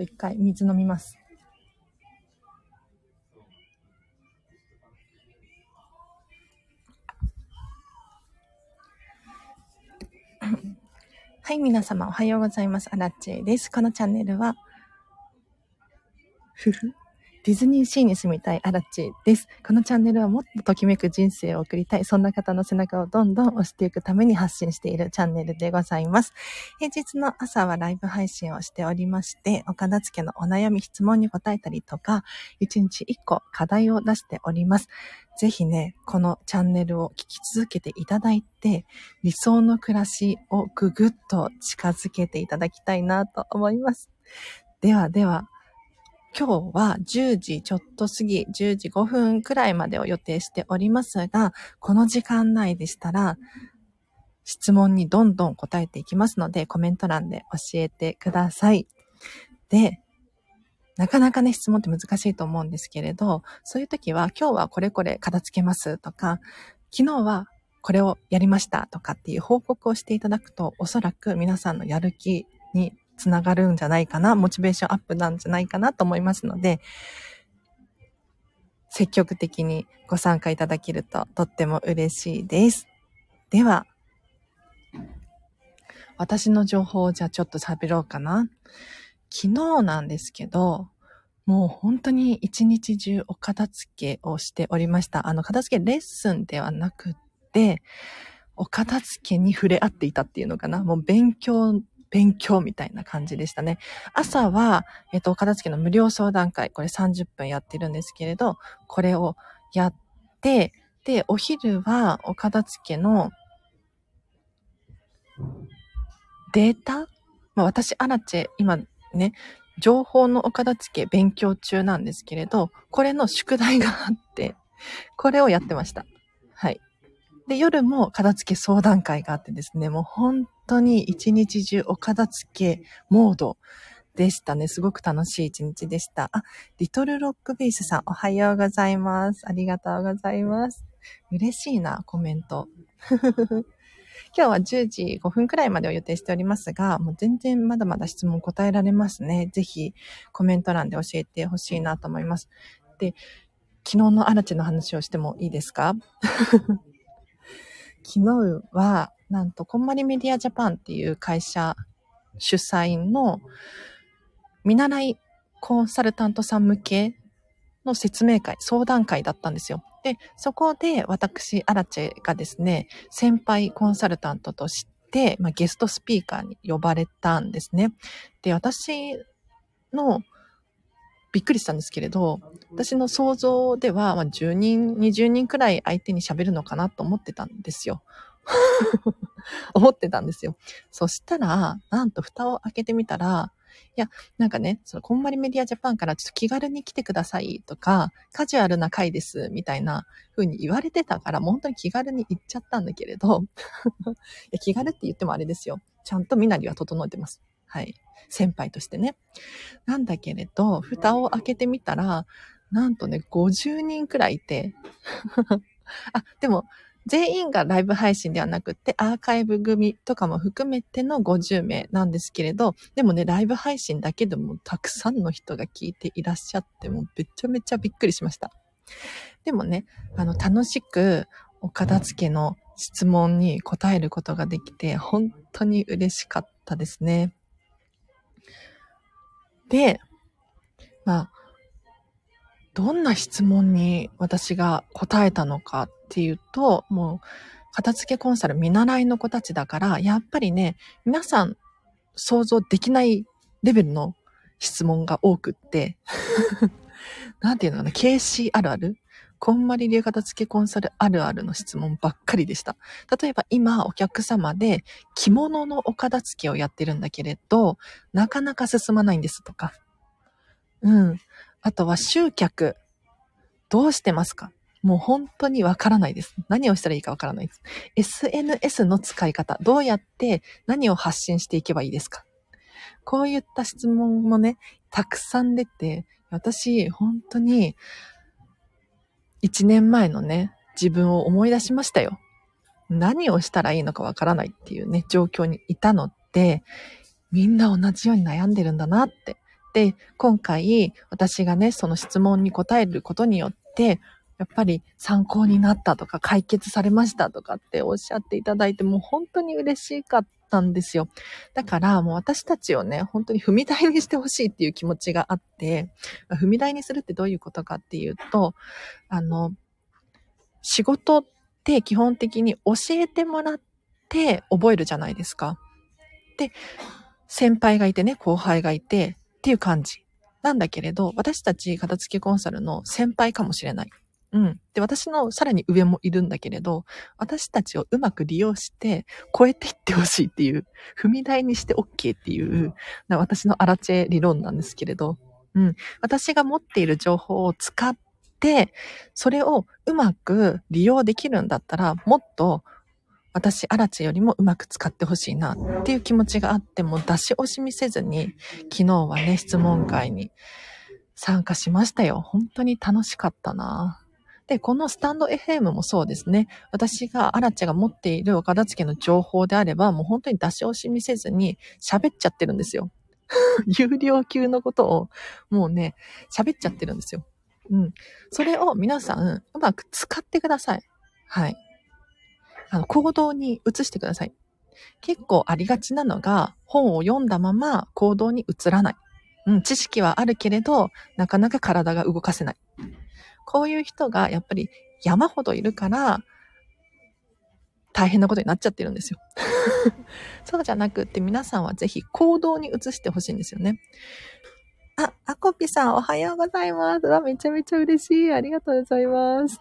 と一回水飲みます。はい、皆様おはようございます。アラッチェです。このチャンネルは、ふふ。ディズニーシーに住みたいアラチです。このチャンネルはもっとときめく人生を送りたい、そんな方の背中をどんどん押していくために発信しているチャンネルでございます。平日の朝はライブ配信をしておりまして、お片付けのお悩み、質問に答えたりとか、1日1個課題を出しております。ぜひね、このチャンネルを聞き続けていただいて、理想の暮らしをぐぐっと近づけていただきたいなと思います。ではでは、今日は10時ちょっと過ぎ、10時5分くらいまでを予定しておりますが、この時間内でしたら、質問にどんどん答えていきますので、コメント欄で教えてください。で、なかなかね、質問って難しいと思うんですけれど、そういう時は、今日はこれこれ片付けますとか、昨日はこれをやりましたとかっていう報告をしていただくと、おそらく皆さんのやる気につながるんじゃないかな、モチベーションアップなんじゃないかなと思いますので、積極的にご参加いただけるととっても嬉しいです。では、私の情報をじゃあちょっと喋ろうかな。昨日なんですけど、もう本当に一日中お片付けをしておりました。あの、片付けレッスンではなくって、お片付けに触れ合っていたっていうのかな。もう勉強勉強みたいな感じでしたね。朝は、えっと、片付けの無料相談会、これ30分やってるんですけれど、これをやって、で、お昼はお片付けのデータ？まあ、私、アラチェ、今ね、情報のお片付け勉強中なんですけれど、これの宿題があって、これをやってました。はい。で、夜も片付け相談会があってですね、もう本当に一日中お片付けモードでしたね。すごく楽しい一日でした。あ、リトルロックベースさん、おはようございます。ありがとうございます。嬉しいな、コメント。今日は10時5分くらいまでを予定しておりますが、もう全然まだまだ質問答えられますね。ぜひコメント欄で教えてほしいなと思います。で、昨日のアラチの話をしてもいいですか？昨日は、なんと、こんまりメディアジャパンっていう会社主催の見習いコンサルタントさん向けの説明会、相談会だったんですよ。で、そこで私、アラチェがですね、先輩コンサルタントとして、まあ、ゲストスピーカーに呼ばれたんですね。で、私のびっくりしたんですけれど、私の想像では、まあ、10人、20人くらい相手に喋るのかなと思ってたんですよ。思ってたんですよ。そしたら、なんと蓋を開けてみたら、いや、なんかね、その、こんまりメディアジャパンからちょっと気軽に来てくださいとか、カジュアルな回です、みたいな風に言われてたから、もう本当に気軽に行っちゃったんだけれど、いや気軽って言ってもあれですよ。ちゃんと身なりは整えてます。はい。先輩としてね。なんだけれど、蓋を開けてみたら、なんとね、50人くらいいて。あ、でも、全員がライブ配信ではなくて、アーカイブ組とかも含めての50名なんですけれど、でもね、ライブ配信だけでもたくさんの人が聞いていらっしゃって、もうめちゃめちゃびっくりしました。でもね、あの、楽しくお片付けの質問に答えることができて、本当に嬉しかったですね。で、まあ、どんな質問に私が答えたのかていうと、もう、片付けコンサル見習いの子たちだから、やっぱりね、皆さん想像できないレベルの質問が多くって、なんていうのかな、KC あるある？こんまり流片付けコンサルあるあるの質問ばっかりでした。例えば今お客様で着物のお片付けをやってるんだけれど、なかなか進まないんですとか。うん。あとは集客。どうしてますか？もう本当にわからないです。何をしたらいいかわからないです。SNS の使い方。どうやって何を発信していけばいいですかこういった質問もね、たくさん出て、私、本当に、一年前のね、自分を思い出しましたよ。何をしたらいいのかわからないっていうね、状況にいたので、みんな同じように悩んでるんだなって。で、今回私がね、その質問に答えることによって、やっぱり参考になったとか解決されましたとかっておっしゃっていただいて、もう本当に嬉しかったんですよ。だからもう私たちをね、本当に踏み台にしてほしいっていう気持ちがあって、踏み台にするってどういうことかっていうと、あの、仕事って基本的に教えてもらって覚えるじゃないですか。で、先輩がいてね、後輩がいてっていう感じ。なんだけれど、私たち片付けコンサルの先輩かもしれない。うん。で、私のさらに上もいるんだけれど、私たちをうまく利用して超えていってほしいっていう、踏み台にして OK っていう、私のアラチェ理論なんですけれど、うん。私が持っている情報を使って、それをうまく利用できるんだったら、もっと私、アラチェよりもうまく使ってほしいなっていう気持ちがあっても出し惜しみせずに、昨日はね、質問会に参加しましたよ。本当に楽しかったな。で、このスタンド FM もそうですね。私が、アラチェが持っているお片付の情報であれば、もう本当に出し惜しみせずに喋っちゃってるんですよ。有料級のことを、もうね、喋っちゃってるんですよ。うん。それを皆さん、うまく使ってください。はい。あの、行動に移してください。結構ありがちなのが、本を読んだまま行動に移らない。うん、知識はあるけれど、なかなか体が動かせない。こういう人がやっぱり山ほどいるから、大変なことになっちゃってるんですよ。そうじゃなくって皆さんはぜひ行動に移してほしいんですよね。あ、アコピさんおはようございます。わ、めちゃめちゃ嬉しい。ありがとうございます。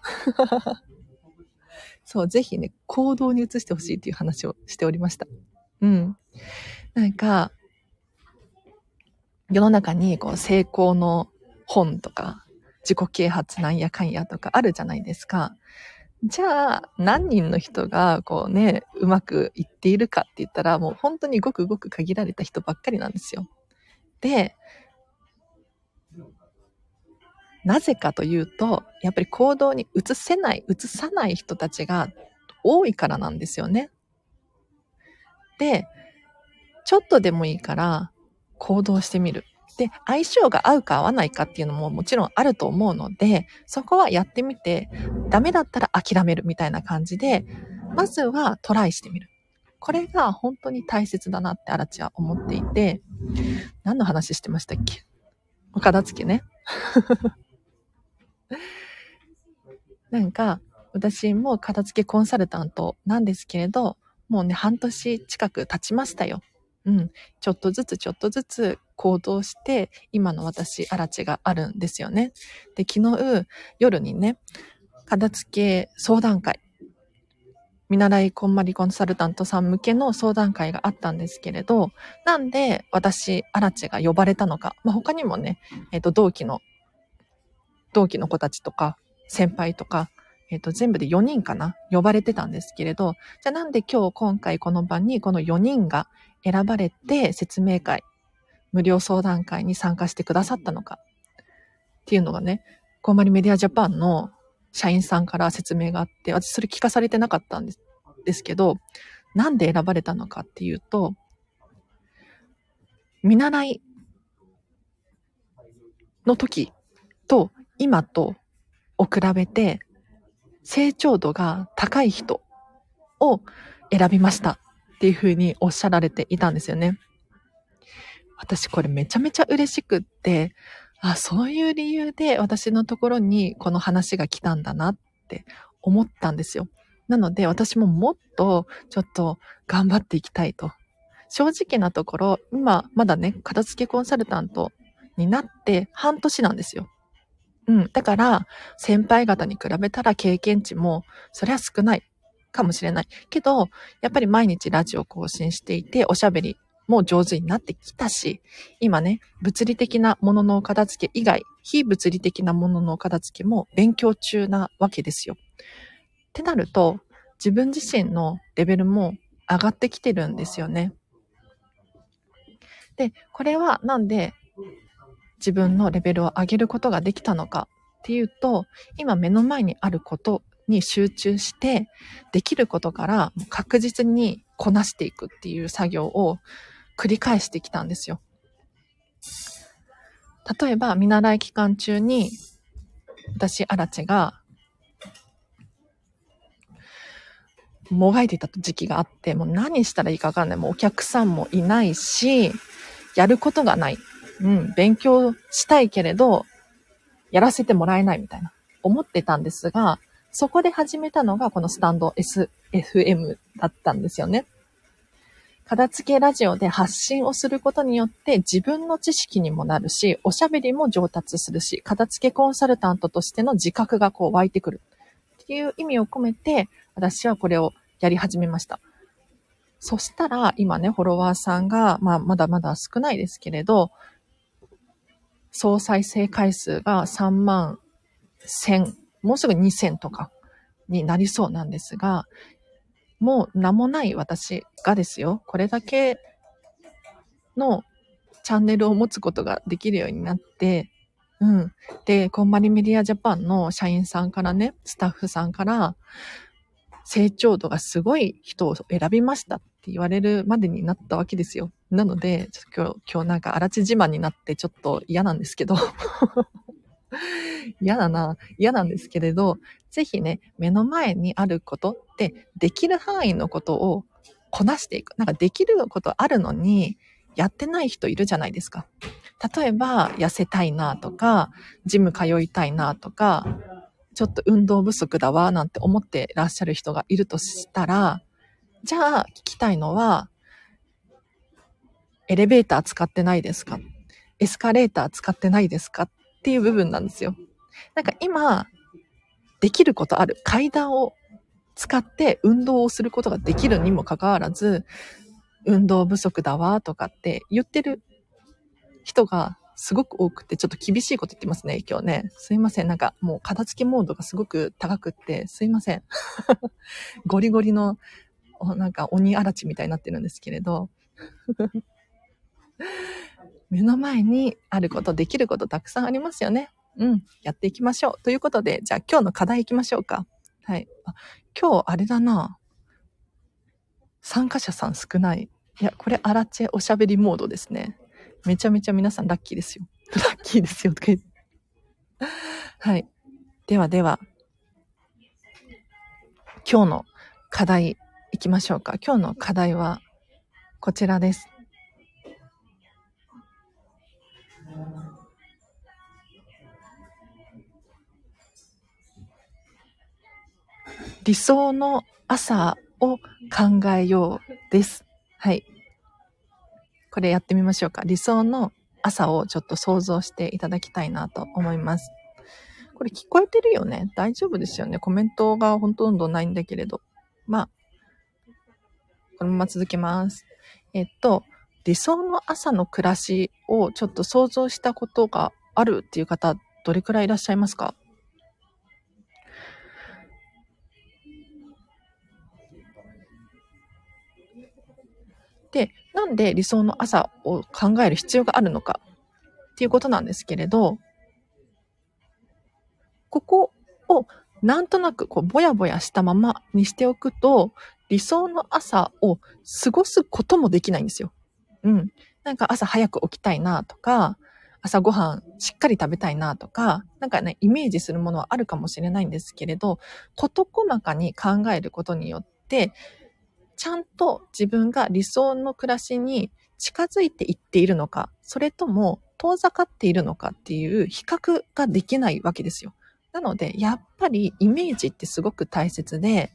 そう、ぜひね、行動に移してほしいっていう話をしておりました。うん。なんか、世の中にこう成功の本とか、自己啓発なんやかんやとかあるじゃないですか。じゃあ、何人の人がこうね、うまくいっているかって言ったら、もう本当にごくごく限られた人ばっかりなんですよ。で、なぜかというと、やっぱり行動に移せない、移さない人たちが多いからなんですよね。で、ちょっとでもいいから行動してみる。で、相性が合うか合わないかっていうのももちろんあると思うので、そこはやってみて、ダメだったら諦めるみたいな感じで、まずはトライしてみる。これが本当に大切だなってアラチは思っていて、何の話してましたっけ？お片付けね。なんか、私も片付けコンサルタントなんですけれど、もうね、半年近く経ちましたよ。うん。ちょっとずつちょっとずつ行動して、今の私、アラチがあるんですよね。で、昨日、夜にね、片付け相談会、見習いこんまりコンサルタントさん向けの相談会があったんですけれど、なんで私、アラチが呼ばれたのか。まあ、他にもね、えっ、ー、と、同期の同期の子たちとか、先輩とか、えっ、と、全部で4人かな呼ばれてたんですけれど、じゃあなんで今日今回この場にこの4人が選ばれて説明会、無料相談会に参加してくださったのか。っていうのがね、コンマリメディアジャパンの社員さんから説明があって、私それ聞かされてなかったんですですけど、なんで選ばれたのかっていうと、見習いの時と今とを比べて成長度が高い人を選びました。っていうふうにおっしゃられていたんですよね。私これめちゃめちゃ嬉しくって、あ、そういう理由で私のところにこの話が来たんだなって思ったんですよ。なので私ももっとちょっと頑張っていきたいと。正直なところ、今まだね、片付けコンサルタントになって半年なんですよ。うん。だから、先輩方に比べたら経験値も、そりゃ少ないかもしれない。けど、やっぱり毎日ラジオ更新していて、おしゃべりも上手になってきたし、今ね、物理的なものの片付け以外、非物理的なものの片付けも勉強中なわけですよ。ってなると、自分自身のレベルも上がってきてるんですよね。で、これはなんで自分のレベルを上げることができたのかっていうと、今目の前にあることに集中して、できることから確実にこなしていくっていう作業を繰り返してきたんですよ。例えば見習い期間中に、私、アラチェが、もがいていた時期があって、もう何したらいいかわかんない。もうお客さんもいないし、やることがない。うん、勉強したいけれど、やらせてもらえないみたいな、思ってたんですが、そこで始めたのがこのスタンド SFM だったんですよね。片付けラジオで発信をすることによって自分の知識にもなるし、おしゃべりも上達するし、片付けコンサルタントとしての自覚がこう湧いてくるっていう意味を込めて、私はこれをやり始めました。そしたら、今ね、フォロワーさんが、まあ、まだまだ少ないですけれど、総再生回数が3万1000、もうすぐ2000とかになりそうなんですが、もう名もない私がですよ、これだけのチャンネルを持つことができるようになって、うん。で、コンマリメディアジャパンの社員さんからね、スタッフさんから、成長度がすごい人を選びましたって言われるまでになったわけですよ。なので、今日、今日なんか荒地自慢になってちょっと嫌なんですけど 嫌だな。嫌なんですけれど、ぜひね、目の前にあることって、できる範囲のことをこなしていく。なんかできることあるのに、やってない人いるじゃないですか。例えば、痩せたいなとか、ジム通いたいなとか、ちょっと運動不足だわ、なんて思ってらっしゃる人がいるとしたら、じゃあ聞きたいのは、エレベーター使ってないですか？エスカレーター使ってないですか？っていう部分なんですよ。なんか今、できることある。階段を使って運動をすることができるにもかかわらず、運動不足だわとかって言ってる人がすごく多くて、ちょっと厳しいこと言ってますね、今日ね。すいません。なんかもう片付けモードがすごく高くって、すいません。ゴリゴリの、なんか鬼荒地みたいになってるんですけれど。目の前にあること、できることたくさんありますよね。うん。やっていきましょう。ということで、じゃあ今日の課題いきましょうか。はい。あ今日、あれだな。参加者さん少ない。いや、これ、アラチェおしゃべりモードですね。めちゃめちゃ皆さんラッキーですよ。ラッキーですよ。とか言って。はい。ではでは、今日の課題いきましょうか。今日の課題はこちらです。理想の朝を考えようです。はい。これやってみましょうか。理想の朝をちょっと想像していただきたいなと思います。これ聞こえてるよね？大丈夫ですよねコメントがほとんどないんだけれど。まあ、このまま続けます。えっと、理想の朝の暮らしをちょっと想像したことがあるっていう方、どれくらいいらっしゃいますか？で、なんで理想の朝を考える必要があるのかっていうことなんですけれど、ここをなんとなくこうぼやぼやしたままにしておくと、理想の朝を過ごすこともできないんですよ。うん。なんか朝早く起きたいなとか、朝ごはんしっかり食べたいなとか、なんかね、イメージするものはあるかもしれないんですけれど、事細かに考えることによって、ちゃんと自分が理想の暮らしに近づいていっているのか、それとも遠ざかっているのかっていう比較ができないわけですよ。なので、やっぱりイメージってすごく大切で、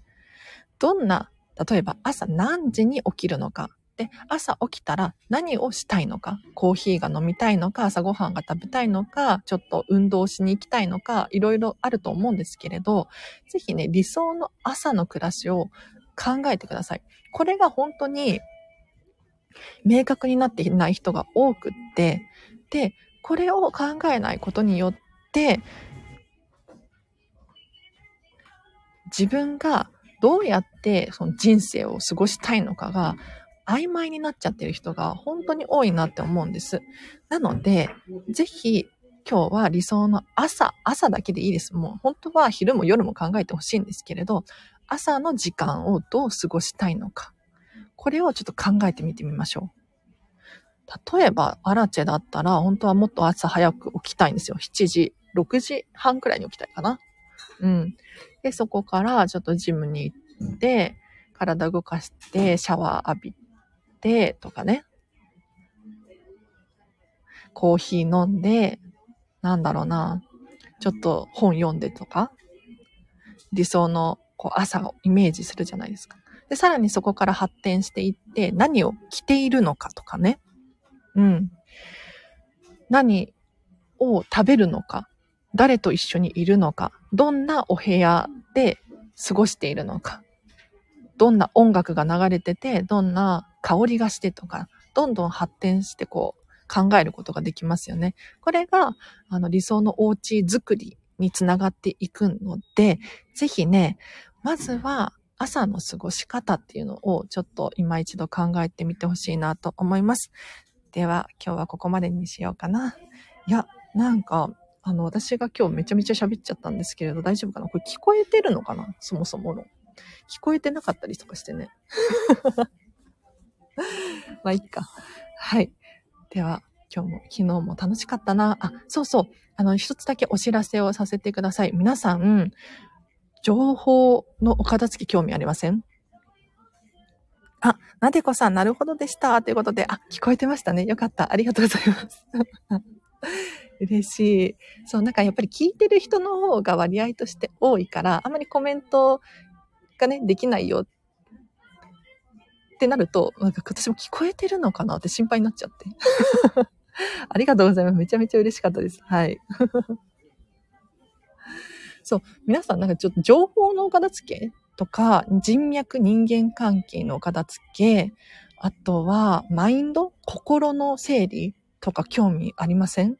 どんな、例えば朝何時に起きるのか、で、朝起きたら何をしたいのか、コーヒーが飲みたいのか、朝ごはんが食べたいのか、ちょっと運動しに行きたいのか、いろいろあると思うんですけれど、ぜひね、理想の朝の暮らしを考えてください。これが本当に明確になっていない人が多くって、で、これを考えないことによって、自分がどうやってその人生を過ごしたいのかが曖昧になっちゃってる人が本当に多いなって思うんです。なので、ぜひ今日は理想の朝、朝だけでいいです。もう本当は昼も夜も考えてほしいんですけれど、朝の時間をどう過ごしたいのか。これをちょっと考えてみてみましょう。例えば、アラチェだったら、本当はもっと朝早く起きたいんですよ。7時、6時半くらいに起きたいかな。うん。で、そこからちょっとジムに行って、体動かして、シャワー浴びて、とかね。コーヒー飲んで、なんだろうな。ちょっと本読んでとか、理想のこう朝をイメージするじゃないですか。で、さらにそこから発展していって、何を着ているのかとかね。うん。何を食べるのか。誰と一緒にいるのか。どんなお部屋で過ごしているのか。どんな音楽が流れてて、どんな香りがしてとか、どんどん発展してこう、考えることができますよね。これが、あの、理想のお家作りにつながっていくので、ぜひね、まずは朝の過ごし方っていうのをちょっと今一度考えてみてほしいなと思います。では、今日はここまでにしようかな。いや、なんか、あの、私が今日めちゃめちゃ喋っちゃったんですけれど、大丈夫かな？これ聞こえてるのかな？そもそもの。聞こえてなかったりとかしてね。まあ、いっか。はい。では、今日も、昨日も楽しかったな。あ、そうそう。あの、一つだけお知らせをさせてください。皆さん、情報のお片付け興味ありません？あ、なでこさん、なるほどでした。ということで、あ、聞こえてましたね。よかった。ありがとうございます。嬉しい。そう、なんかやっぱり聞いてる人の方が割合として多いから、あまりコメントがね、できないよってなると、なんか私も聞こえてるのかなって心配になっちゃって。ありがとうございます。めちゃめちゃ嬉しかったです。はい。そう、皆さんなんかちょっと情報のお片付けとか、人脈人間関係のお片付け、あとはマインド心の整理とか興味ありません？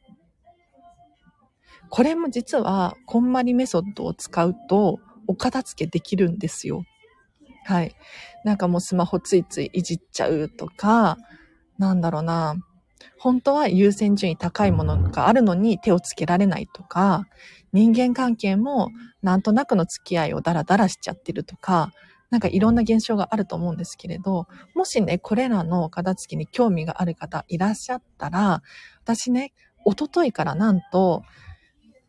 これも実は、こんまりメソッドを使うと、お片付けできるんですよ。はい。なんかもうスマホついついいじっちゃうとか、なんだろうな。本当は優先順位高いものがあるのに手をつけられないとか、人間関係もなんとなくの付き合いをダラダラしちゃってるとか、なんかいろんな現象があると思うんですけれど、もしね、これらの片付けに興味がある方いらっしゃったら、私ね、おとといからなんと、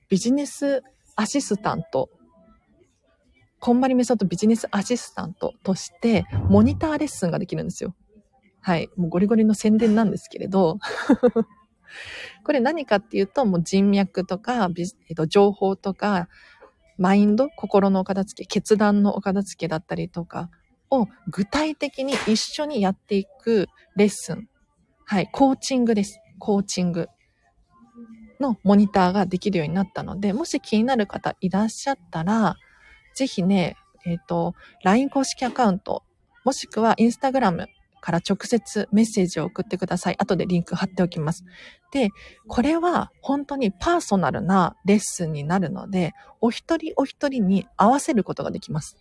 ビジネスアシスタントこんまりメソッドビジネスアシスタントとして、モニターレッスンができるんですよ。はい。もうゴリゴリの宣伝なんですけれど、これ何かっていうと、もう人脈とか、えっと、情報とか、マインド、心のお片付け、決断のお片付けだったりとかを具体的に一緒にやっていくレッスン。はい。コーチングです。コーチングのモニターができるようになったので、もし気になる方いらっしゃったら、ぜひね、えっ、ー、と、LINE 公式アカウント、もしくは Instagram から直接メッセージを送ってください。後でリンク貼っておきます。で、これは本当にパーソナルなレッスンになるので、お一人お一人に合わせることができます。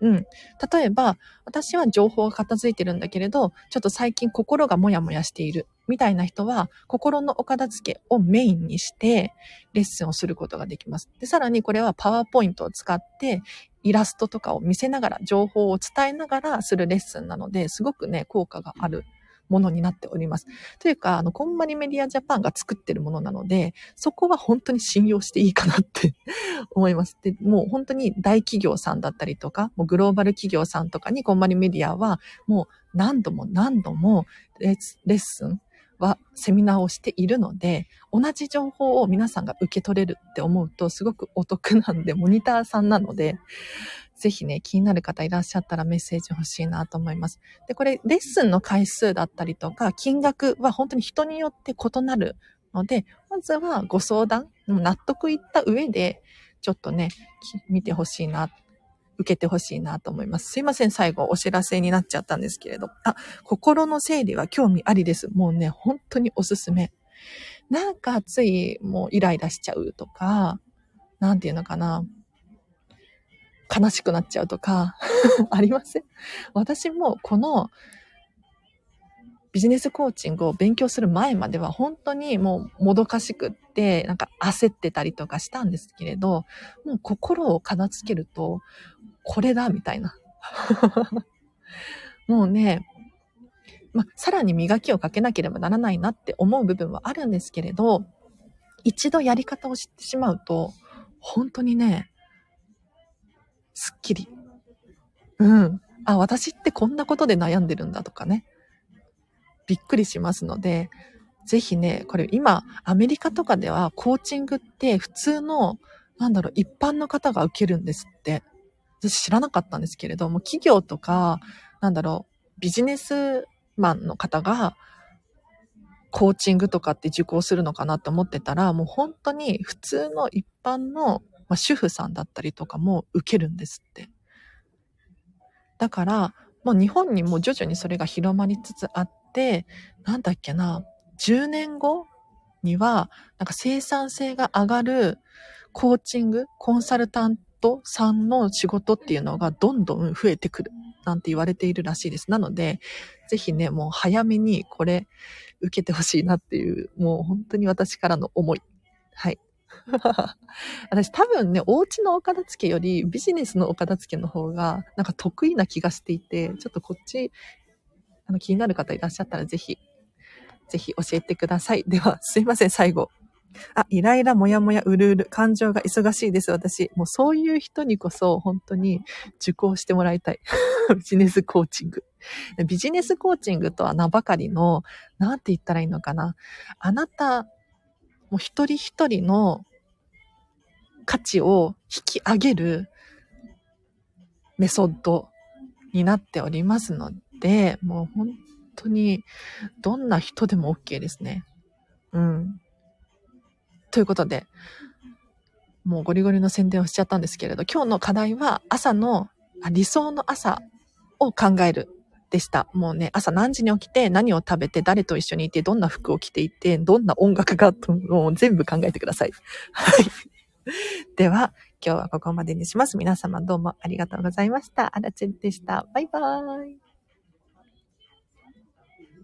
うん。例えば、私は情報が片付いてるんだけれど、ちょっと最近心がもやもやしている。みたいな人は、心のお片付けをメインにして、レッスンをすることができます。で、さらにこれはパワーポイントを使って、イラストとかを見せながら、情報を伝えながらするレッスンなので、すごくね、効果があるものになっております。というか、あの、コンマリメディアジャパンが作ってるものなので、そこは本当に信用していいかなって 思います。で、もう本当に大企業さんだったりとか、もうグローバル企業さんとかにコンマリメディアは、もう何度も何度もレッスン、はセミナーをしているので、同じ情報を皆さんが受け取れるって思うとすごくお得なんで、モニターさんなので、ぜひね、気になる方いらっしゃったらメッセージ欲しいなと思います。で、これ、レッスンの回数だったりとか、金額は本当に人によって異なるので、まずはご相談、納得いった上で、ちょっとね、見てほしいなっ受けてほしいなと思います。すいません、最後お知らせになっちゃったんですけれど。あ、心の整理は興味ありです。もうね、本当におすすめ。なんかついもうイライラしちゃうとか、なんていうのかな。悲しくなっちゃうとか、ありません？私もこのビジネスコーチングを勉強する前までは本当にもうもどかしくて、なんか焦ってたりとかしたんですけれど、もう心を片付けると、これだみたいな。もうね、ま、さらに磨きをかけなければならないなって思う部分はあるんですけれど、一度やり方を知ってしまうと、本当にね、すっきり。うん。あ、私ってこんなことで悩んでるんだとかね。びっくりしますので、ぜひね、これ今、アメリカとかではコーチングって普通の、なんだろう、一般の方が受けるんですって。私知らなかったんですけれども、企業とか、なんだろう、ビジネスマンの方が、コーチングとかって受講するのかなって思ってたら、もう本当に普通の一般の、まあ、主婦さんだったりとかも受けるんですって。だから、もう日本にも徐々にそれが広まりつつあって、なんだっけな、10年後には、なんか生産性が上がるコーチング、コンサルタントさんの仕事っていうのがどんどん増えてくるなんて言われているらしいです。なので、ぜひね、もう早めにこれ受けてほしいなっていう、もう本当に私からの思い。はい。私多分ね、お家のお片付けよりビジネスのお片付けの方がなんか得意な気がしていて、ちょっとこっち、あの気になる方いらっしゃったらぜひ、ぜひ教えてください。では、すいません、最後。あ、イライラ、もやもや、うるうる、感情が忙しいです、私。もうそういう人にこそ、本当に受講してもらいたい。ビジネスコーチング。ビジネスコーチングとは名ばかりの、なんて言ったらいいのかな。あなた、もう一人一人の価値を引き上げるメソッドになっておりますので、もう本当にどんな人でも OK ですね。うん。ということで、もうゴリゴリの宣伝をしちゃったんですけれど、今日の課題は朝の、理想の朝を考えるでした。もうね、朝何時に起きて、何を食べて、誰と一緒にいて、どんな服を着ていて、どんな音楽が、もう全部考えてください。はい。では、今日はここまでにします。皆様どうもありがとうございました。あらちでした。バイバーイ。